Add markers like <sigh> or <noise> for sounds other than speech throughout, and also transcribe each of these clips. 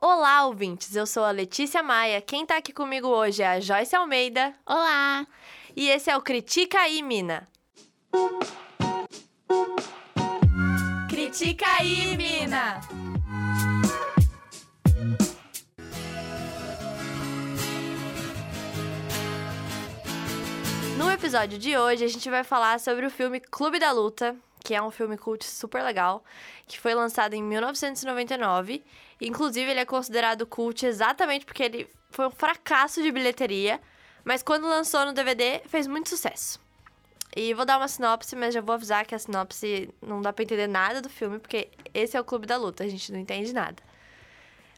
Olá, ouvintes! Eu sou a Letícia Maia. Quem tá aqui comigo hoje é a Joyce Almeida. Olá! E esse é o Critica aí, Mina. Critica aí, Mina! No episódio de hoje, a gente vai falar sobre o filme Clube da Luta, que é um filme cult super legal, que foi lançado em 1999. Inclusive, ele é considerado cult exatamente porque ele foi um fracasso de bilheteria, mas quando lançou no DVD, fez muito sucesso. E vou dar uma sinopse, mas já vou avisar que a sinopse não dá pra entender nada do filme, porque esse é o Clube da Luta, a gente não entende nada.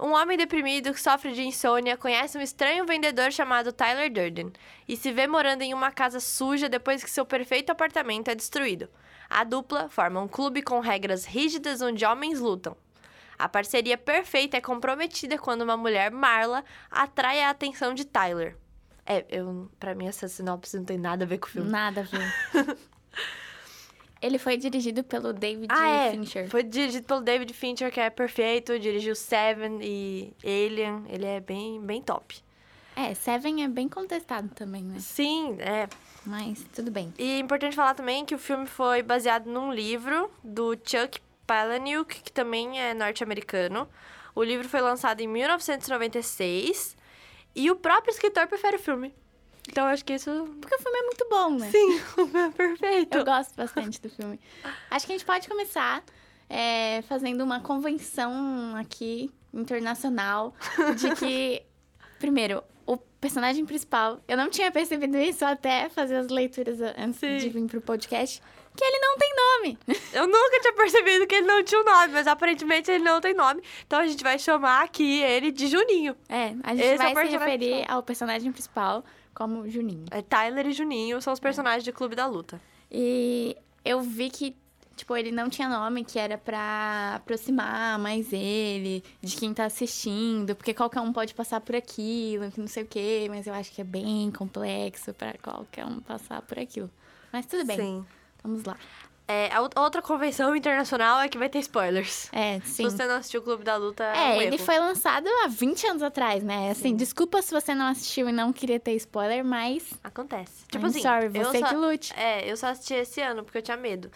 Um homem deprimido que sofre de insônia conhece um estranho vendedor chamado Tyler Durden e se vê morando em uma casa suja depois que seu perfeito apartamento é destruído. A dupla forma um clube com regras rígidas onde homens lutam. A parceria perfeita é comprometida quando uma mulher, Marla, atrai a atenção de Tyler. É, eu, pra mim essa sinopse não tem nada a ver com o filme. Nada a ver. <laughs> Ele foi dirigido pelo David Ah, é. Fincher. Foi dirigido pelo David Fincher, que é perfeito, dirigiu Seven e Alien. Ele é bem, bem top. É, Seven é bem contestado também, né? Sim, é. Mas tudo bem. E é importante falar também que o filme foi baseado num livro do Chuck Palahniuk, que também é norte-americano. O livro foi lançado em 1996 e o próprio escritor prefere o filme. Então, eu acho que isso... Porque o filme é muito bom, né? Sim, o filme é perfeito. Eu gosto bastante do filme. Acho que a gente pode começar é, fazendo uma convenção aqui, internacional, de que, primeiro, personagem principal, eu não tinha percebido isso até fazer as leituras antes Sim. de vir pro podcast, que ele não tem nome. <laughs> Eu nunca tinha percebido que ele não tinha um nome, mas aparentemente ele não tem nome. Então, a gente vai chamar aqui ele de Juninho. É, a gente Esse é vai se personagem referir principal. ao personagem principal como Juninho. É, Tyler e Juninho são os personagens de Clube da Luta. E eu vi que, tipo, ele não tinha nome, que era pra aproximar mais ele de quem tá assistindo, porque qualquer um pode passar por aquilo, que não sei o quê, mas eu acho que é bem complexo pra qualquer um passar por aquilo. Mas tudo bem, Sim. vamos lá. É, a ou- outra convenção internacional é que vai ter spoilers. É, Se sim. você não assistiu o Clube da Luta, é, É, um ele foi lançado há 20 anos atrás, né? Assim, desculpa se você não assistiu e não queria ter spoiler, mas. Acontece. Tipo I'm assim, sorry, eu você só- que lute. É, eu só assisti esse ano porque eu tinha medo.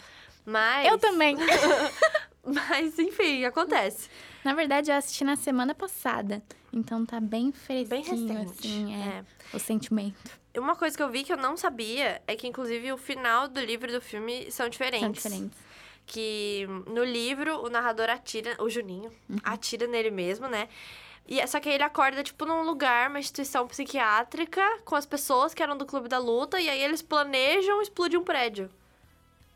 Mas... Eu também. <laughs> Mas, enfim, acontece. Na verdade, eu assisti na semana passada. Então tá bem fresquinho, Bem recente. assim, é, É. o sentimento. Uma coisa que eu vi que eu não sabia é que, inclusive, o final do livro e do filme são diferentes. São diferentes. Que no livro o narrador atira, o Juninho, Uhum. atira nele mesmo, né? E, só que aí ele acorda, tipo, num lugar, uma instituição psiquiátrica, com as pessoas que eram do Clube da Luta, e aí eles planejam explodir um prédio.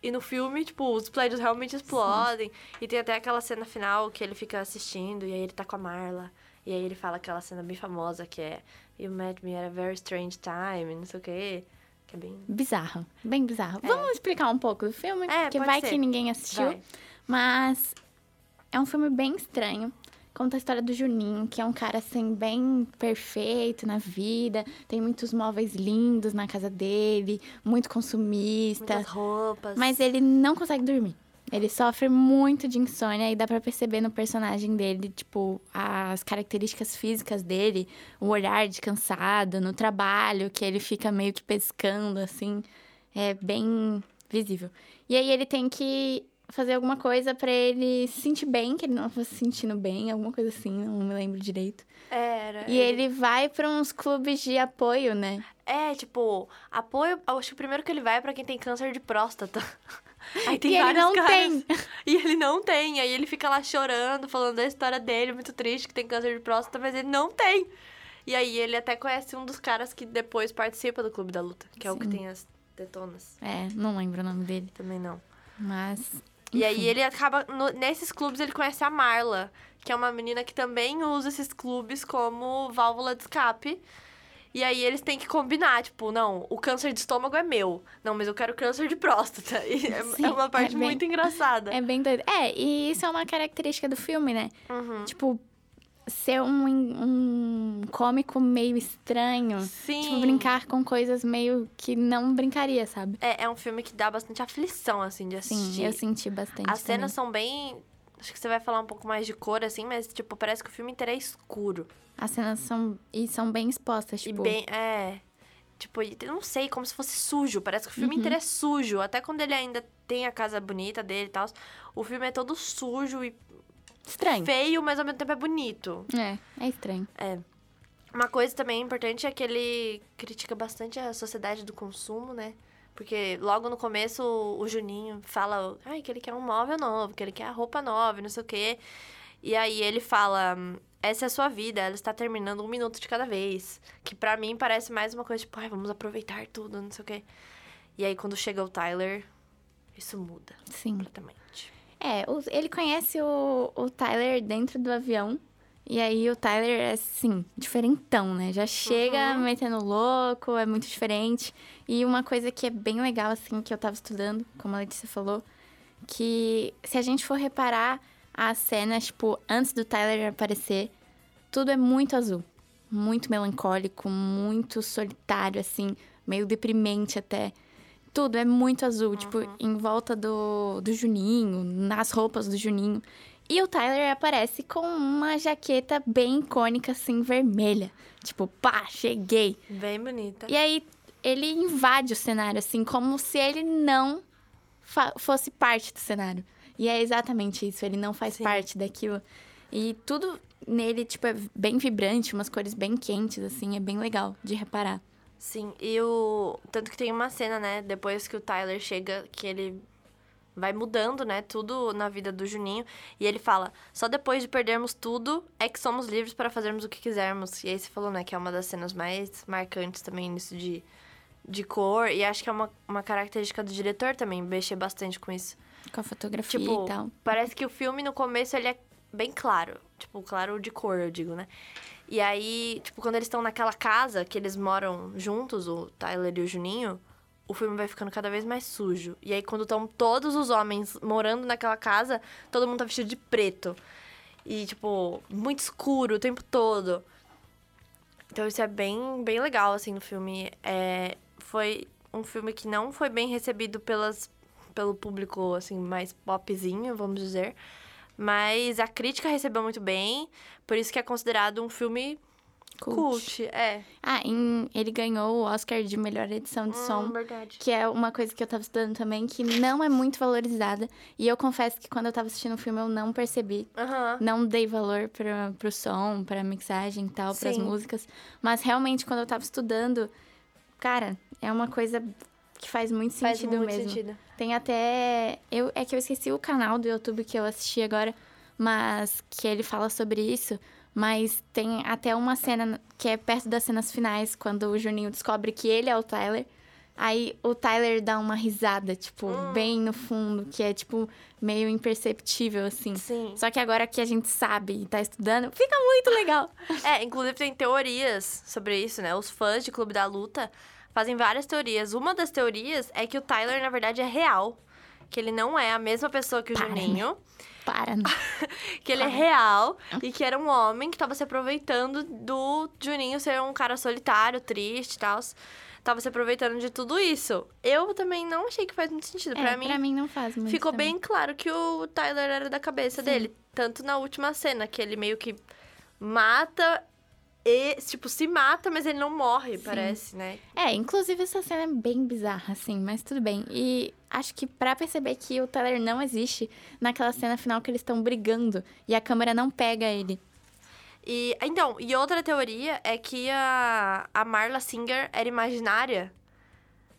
E no filme, tipo, os prédios realmente explodem. E tem até aquela cena final que ele fica assistindo, e aí ele tá com a Marla. E aí ele fala aquela cena bem famosa que é You met me at a very strange time, não sei o quê. Que é bem. Bizarro, bem bizarro. Vamos explicar um pouco do filme, É, porque vai ser. que ninguém assistiu. Vai. Mas é um filme bem estranho. Conta a história do Juninho, que é um cara assim, bem perfeito na vida. Tem muitos móveis lindos na casa dele, muito consumista. Muitas roupas. Mas ele não consegue dormir. Ele sofre muito de insônia e dá pra perceber no personagem dele, tipo, as características físicas dele, o olhar de cansado, no trabalho, que ele fica meio que pescando, assim, é bem visível. E aí ele tem que fazer alguma coisa pra ele se sentir bem, que ele não tá se sentindo bem, alguma coisa assim, não me lembro direito. Era. E ele vai pra uns clubes de apoio, né? É, tipo, apoio. Acho que o primeiro que ele vai é pra quem tem câncer de próstata. <laughs> Aí tem E ele vários não caras- tem. <laughs> E ele não tem. Aí ele fica lá chorando, falando da história dele, muito triste, que tem câncer de próstata, mas ele não tem. E aí ele até conhece um dos caras que depois participa do Clube da Luta, que é o que Sim. tem as detonas. É, não lembro o nome dele, Também não. mas E aí ele acaba. no- nesses clubes ele conhece a Marla, que é uma menina que também usa esses clubes como válvula de escape. E aí eles têm que combinar, tipo, não, o câncer de estômago é meu. Não, mas eu quero câncer de próstata. <laughs> E é, Sim, é uma parte é bem- muito engraçada. É bem doido. É, e isso é uma característica do filme, né? Uhum. Tipo, ser um, um cômico meio estranho. Sim. Tipo, brincar com coisas meio que não brincaria, sabe? É, é um filme que dá bastante aflição, assim, de assistir. Sim, eu senti bastante. As cenas também. são bem Acho que você vai falar um pouco mais de cor, assim, mas, tipo, parece que o filme inteiro é escuro. As cenas são, e são bem expostas, tipo... E bem, é... Tipo, eu não sei, como se fosse sujo. Parece que o filme inteiro é sujo. Até quando ele ainda tem a casa bonita dele e tal. O filme é todo sujo e Estranho. feio, mas ao mesmo tempo é bonito. É, é estranho. É. Uma coisa também importante é que ele critica bastante a sociedade do consumo, né? Porque logo no começo o Juninho fala ai, que ele quer um móvel novo, que ele quer a roupa nova, não sei o quê. E aí ele fala: essa é a sua vida, ela está terminando um minuto de cada vez. Que pra mim parece mais uma coisa tipo, ai, vamos aproveitar tudo, não sei o quê. E aí quando chega o Tyler, isso muda Sim. completamente. É, ele conhece o, o Tyler dentro do avião. E aí o Tyler é, assim, diferentão, né? Já chega metendo louco, é muito diferente. E uma coisa que é bem legal, assim, que eu tava estudando, como a Letícia falou, que se a gente for reparar as cenas, tipo, antes do Tyler aparecer, tudo é muito azul. Muito melancólico, muito solitário, assim, meio deprimente até. Tudo é muito azul, tipo, em volta do, do Juninho, nas roupas do Juninho. E o Tyler aparece com uma jaqueta bem icônica, assim, vermelha. Tipo, pá, cheguei. Bem bonita. E aí ele invade o cenário, assim, como se ele não fosse parte do cenário. E é exatamente isso, ele não faz Sim. parte daquilo. E tudo nele, tipo, é bem vibrante, umas cores bem quentes, assim, é bem legal de reparar. Sim, e o. Tanto que tem uma cena, né? Depois que o Tyler chega, que ele vai mudando, né? Tudo na vida do Juninho. E ele fala: só depois de perdermos tudo é que somos livres para fazermos o que quisermos. E aí você falou, né? Que é uma das cenas mais marcantes também nisso de, de cor. E acho que é uma, uma característica do diretor também, mexer bastante com isso. Com a fotografia Tipo, e tal. parece que o filme no começo ele é bem claro. Tipo, claro de cor, eu digo, né? E aí, tipo, quando eles estão naquela casa que eles moram juntos, o Tyler e o Juninho, o filme vai ficando cada vez mais sujo. E aí, quando estão todos os homens morando naquela casa, todo mundo tá vestido de preto. E, tipo, muito escuro o tempo todo. Então, isso é bem, bem legal, assim, no filme. É, foi um filme que não foi bem recebido pelas, pelo público, assim, mais popzinho, vamos dizer. Mas a crítica recebeu muito bem, por isso que é considerado um filme Cult. cult. É. Ah, em- ele ganhou o Oscar de melhor edição de som. Hum, verdade. Que é uma coisa que eu tava estudando também, que não é muito valorizada. E eu confesso que quando eu tava assistindo o filme, eu não percebi. Não dei valor pra, pro som, pra mixagem e tal, pras Sim. músicas. Mas realmente, quando eu tava estudando, cara, é uma coisa que faz muito Faz sentido muito mesmo. sentido. Tem até. Eu, é que eu esqueci o canal do YouTube que eu assisti agora, mas que ele fala sobre isso. Mas tem até uma cena que é perto das cenas finais, quando o Juninho descobre que ele é o Tyler. Aí o Tyler dá uma risada, tipo, bem no fundo, que é, tipo, meio imperceptível, assim. Sim. Só que agora que a gente sabe e tá estudando, fica muito legal. <laughs> É, inclusive tem teorias sobre isso, né? Os fãs de Clube da Luta fazem várias teorias. Uma das teorias é que o Tyler, na verdade, é real. Que ele não é a mesma pessoa que o Para, né? Juninho. Para, né? <laughs> Que ele é real e que era um homem que tava se aproveitando do Juninho ser um cara solitário, triste e tal. Tava se aproveitando de tudo isso. Eu também não achei que faz muito sentido. É, pra mim, pra mim não faz muito ficou também. bem claro que o Tyler era da cabeça dele. Tanto na última cena, que ele meio que mata e, tipo, se mata, mas ele não morre, parece, né? É, inclusive essa cena é bem bizarra, assim, mas tudo bem. E acho que pra perceber que o Tyler não existe, naquela cena final que eles estão brigando e a câmera não pega ele. E, então, e outra teoria é que a, a Marla Singer era imaginária.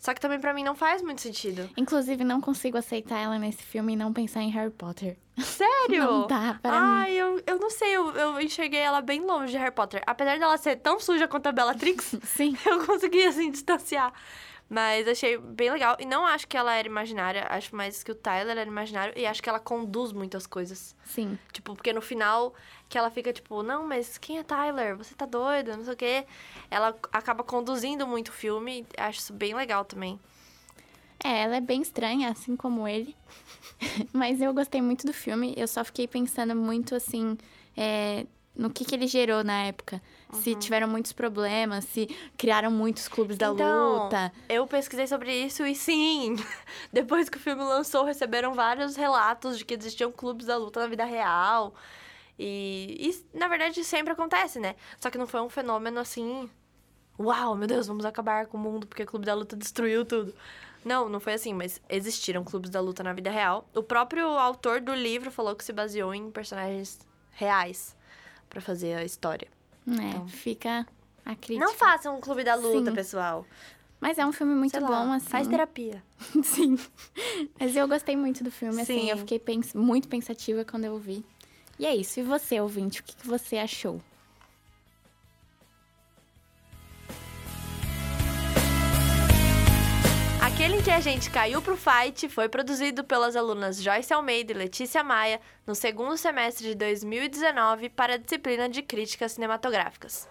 Só que também pra mim não faz muito sentido. Inclusive, não consigo aceitar ela nesse filme e não pensar em Harry Potter. Sério? <laughs> Não dá para mim. Ai, eu, eu não sei, eu, eu enxerguei ela bem longe de Harry Potter. Apesar dela ser tão suja quanto a Bellatrix, <laughs> Sim. <laughs> eu consegui, assim, distanciar. Mas achei bem legal. E não acho que ela era imaginária, acho mais que o Tyler era imaginário. E acho que ela conduz muitas coisas. Sim. Tipo, porque no final que ela fica tipo, não, mas quem é Tyler? Você tá doida? Não sei o quê. Ela acaba conduzindo muito o filme. Acho isso bem legal também. É, ela é bem estranha, assim como ele. <laughs> Mas eu gostei muito do filme. Eu só fiquei pensando muito assim. é, no que, que ele gerou na época. Se tiveram muitos problemas, se criaram muitos clubes da Então, luta. Eu pesquisei sobre isso e sim, <laughs> depois que o filme lançou, receberam vários relatos de que existiam clubes da luta na vida real. E, e na verdade sempre acontece, né? Só que não foi um fenômeno assim. Uau, meu Deus, vamos acabar com o mundo porque o clube da luta destruiu tudo. Não, não foi assim, mas existiram clubes da luta na vida real. O próprio autor do livro falou que se baseou em personagens reais pra fazer a história. É, fica a crítica. Não façam um clube da luta, Sim. pessoal. Mas é um filme muito lá, bom, assim. Faz terapia. <laughs> Sim. Mas eu gostei muito do filme, assim. Sim. Eu fiquei pens- muito pensativa quando eu vi. E é isso. E você, ouvinte, o que, que você achou? Aquele em que a gente caiu pro fight foi produzido pelas alunas Joyce Almeida e Letícia Maia no segundo semestre de 2019 para a disciplina de críticas cinematográficas.